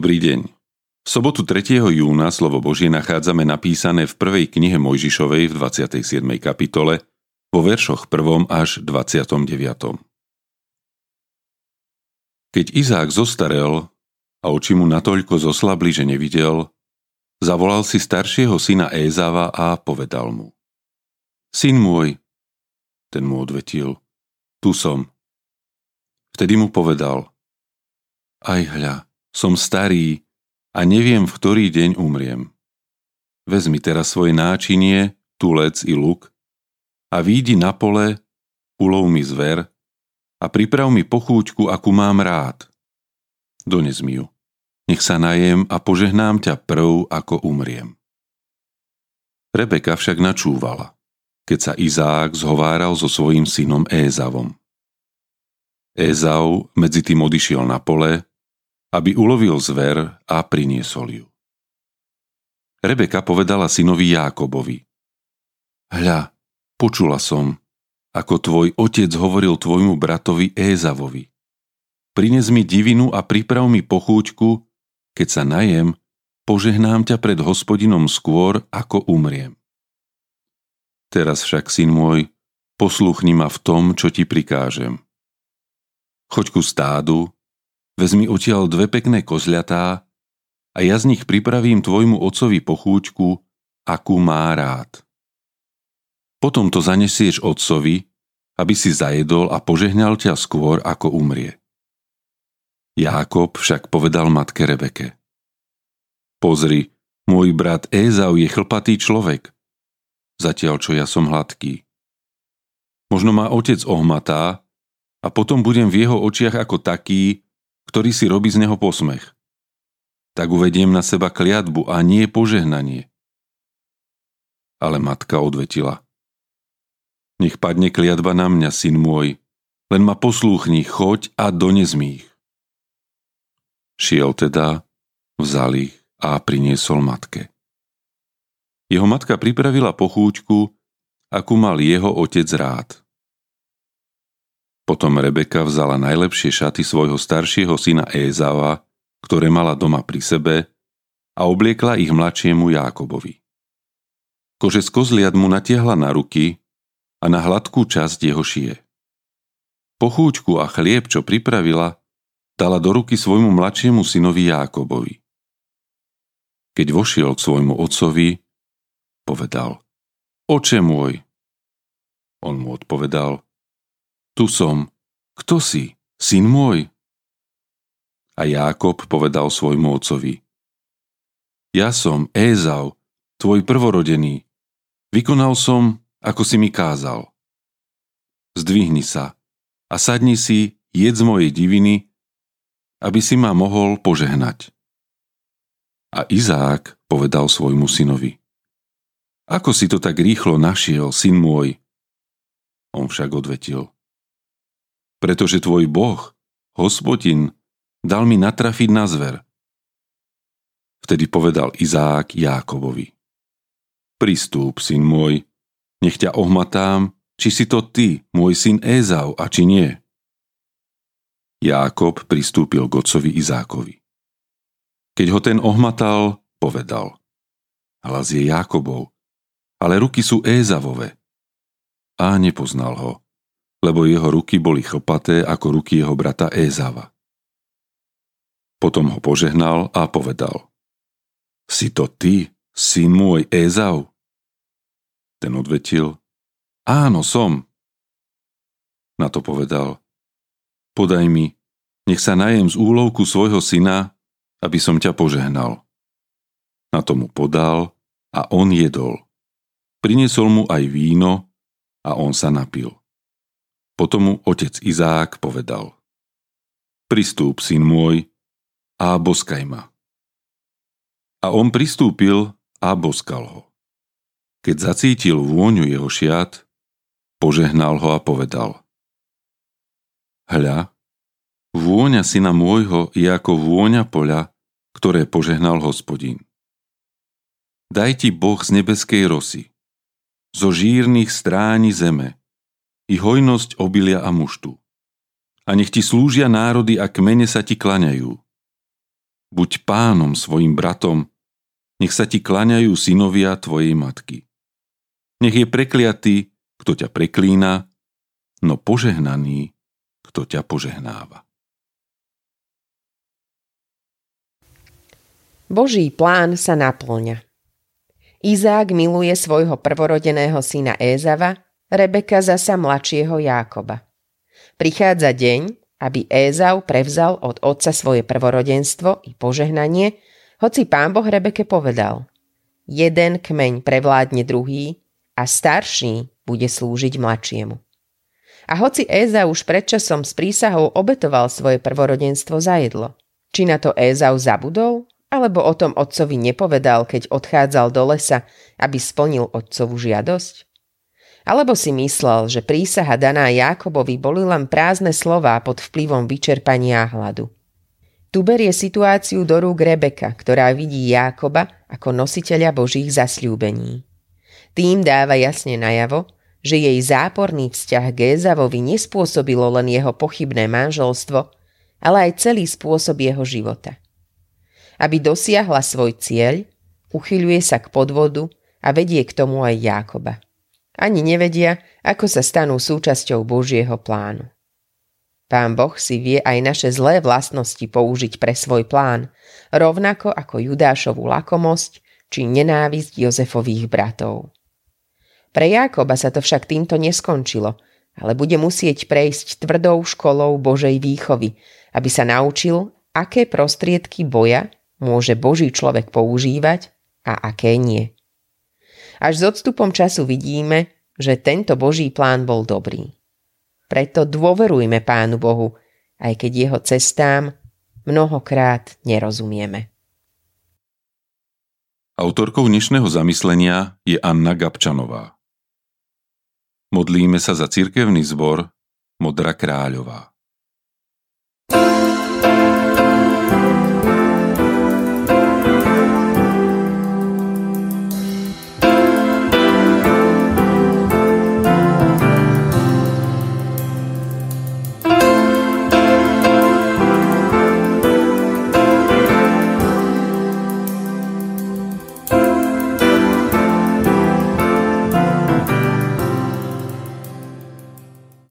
Dobrý deň. V sobotu 3. júna slovo Božie nachádzame napísané v prvej knihe Mojžišovej v 27. kapitole vo veršoch 1. až 29. Keď Izák zostarel a oči mu natoľko zoslabli, že nevidel, zavolal si staršieho syna Ézava a povedal mu. Syn môj, ten mu odvetil, tu som. Vtedy mu povedal, aj hľa, som starý a neviem, v ktorý deň umriem. Vezmi teraz svoje náčinie, tulec i luk a výjdi na pole, ulov mi zver a priprav mi pochúťku, akú mám rád. Dones mi ju. Nech sa najem a požehnám ťa prv, ako umriem. Rebeka však načúvala, keď sa Izák zhováral so svojím synom Ézavom. Ézau medzi tým odišiel na pole aby ulovil zver a priniesol ju. Rebeka povedala synovi Jákobovi. Hľa, počula som, ako tvoj otec hovoril tvojmu bratovi Ézavovi. Prines mi divinu a priprav mi pochúťku, keď sa najem, požehnám ťa pred hospodinom skôr, ako umriem. Teraz však, syn môj, posluchni ma v tom, čo ti prikážem. Choď ku stádu Vezmi odtiaľ dve pekné kozľatá a ja z nich pripravím tvojmu otcovi pochúťku, akú má rád. Potom to zanesieš otcovi, aby si zajedol a požehnal ťa skôr, ako umrie. Jákob však povedal matke Rebeke. Pozri, môj brat Ézau je chlpatý človek, zatiaľ čo ja som hladký. Možno ma otec ohmatá a potom budem v jeho očiach ako taký, ktorý si robí z neho posmech. Tak uvediem na seba kliatbu a nie požehnanie. Ale matka odvetila. Nech padne kliatba na mňa, syn môj, len ma poslúchni, choď a dones mi ich. Šiel teda, vzal ich a priniesol matke. Jeho matka pripravila pochúťku, akú mal jeho otec rád. Potom Rebeka vzala najlepšie šaty svojho staršieho syna Ézava, ktoré mala doma pri sebe, a obliekla ich mladšiemu Jákobovi. Kože z kozliat mu natiahla na ruky a na hladkú časť jeho šie. Pochúčku a chlieb, čo pripravila, dala do ruky svojmu mladšiemu synovi Jákobovi. Keď vošiel k svojmu otcovi, povedal Oče môj! On mu odpovedal – tu som. Kto si? Syn môj? A Jákob povedal svojmu otcovi. Ja som Ézau, tvoj prvorodený. Vykonal som, ako si mi kázal. Zdvihni sa a sadni si, jedz mojej diviny, aby si ma mohol požehnať. A Izák povedal svojmu synovi. Ako si to tak rýchlo našiel, syn môj? On však odvetil pretože tvoj Boh, hospodin, dal mi natrafiť na zver. Vtedy povedal Izák Jákobovi. Pristúp, syn môj, nech ťa ohmatám, či si to ty, môj syn Ézau, a či nie. Jákob pristúpil k otcovi Izákovi. Keď ho ten ohmatal, povedal. Hlas je Jákobov, ale ruky sú Ézavové. A nepoznal ho lebo jeho ruky boli chlpaté ako ruky jeho brata Ézava. Potom ho požehnal a povedal Si to ty, syn môj Ézau? Ten odvetil Áno, som. Na to povedal Podaj mi, nech sa najem z úlovku svojho syna, aby som ťa požehnal. Na to mu podal a on jedol. Priniesol mu aj víno a on sa napil. Potom mu otec Izák povedal Pristúp, syn môj, a boskaj ma. A on pristúpil a boskal ho. Keď zacítil vôňu jeho šiat, požehnal ho a povedal Hľa, vôňa syna môjho je ako vôňa poľa, ktoré požehnal hospodín. Daj ti Boh z nebeskej rosy, zo žírnych stráni zeme, i hojnosť obilia a muštu. A nech ti slúžia národy a kmene sa ti klaňajú. Buď pánom svojim bratom, nech sa ti klaňajú synovia tvojej matky. Nech je prekliatý, kto ťa preklína, no požehnaný, kto ťa požehnáva. Boží plán sa naplňa. Izák miluje svojho prvorodeného syna Ézava, Rebeka zasa mladšieho Jákoba. Prichádza deň, aby Ézau prevzal od otca svoje prvorodenstvo i požehnanie, hoci pán Boh Rebeke povedal Jeden kmeň prevládne druhý a starší bude slúžiť mladšiemu. A hoci Ézau už predčasom s prísahou obetoval svoje prvorodenstvo za jedlo, či na to Ézau zabudol, alebo o tom otcovi nepovedal, keď odchádzal do lesa, aby splnil otcovú žiadosť? Alebo si myslel, že prísaha daná Jákobovi boli len prázdne slová pod vplyvom vyčerpania hladu. Tu berie situáciu do rúk Rebeka, ktorá vidí Jákoba ako nositeľa Božích zasľúbení. Tým dáva jasne najavo, že jej záporný vzťah k nespôsobilo len jeho pochybné manželstvo, ale aj celý spôsob jeho života. Aby dosiahla svoj cieľ, uchyľuje sa k podvodu a vedie k tomu aj Jákoba. Ani nevedia, ako sa stanú súčasťou Božieho plánu. Pán Boh si vie aj naše zlé vlastnosti použiť pre svoj plán, rovnako ako Judášovú lakomosť či nenávisť Jozefových bratov. Pre Jákoba sa to však týmto neskončilo, ale bude musieť prejsť tvrdou školou Božej výchovy, aby sa naučil, aké prostriedky boja môže Boží človek používať a aké nie. Až s odstupom času vidíme, že tento Boží plán bol dobrý. Preto dôverujme Pánu Bohu, aj keď jeho cestám mnohokrát nerozumieme. Autorkou dnešného zamyslenia je Anna Gabčanová. Modlíme sa za cirkevný zbor Modra kráľová.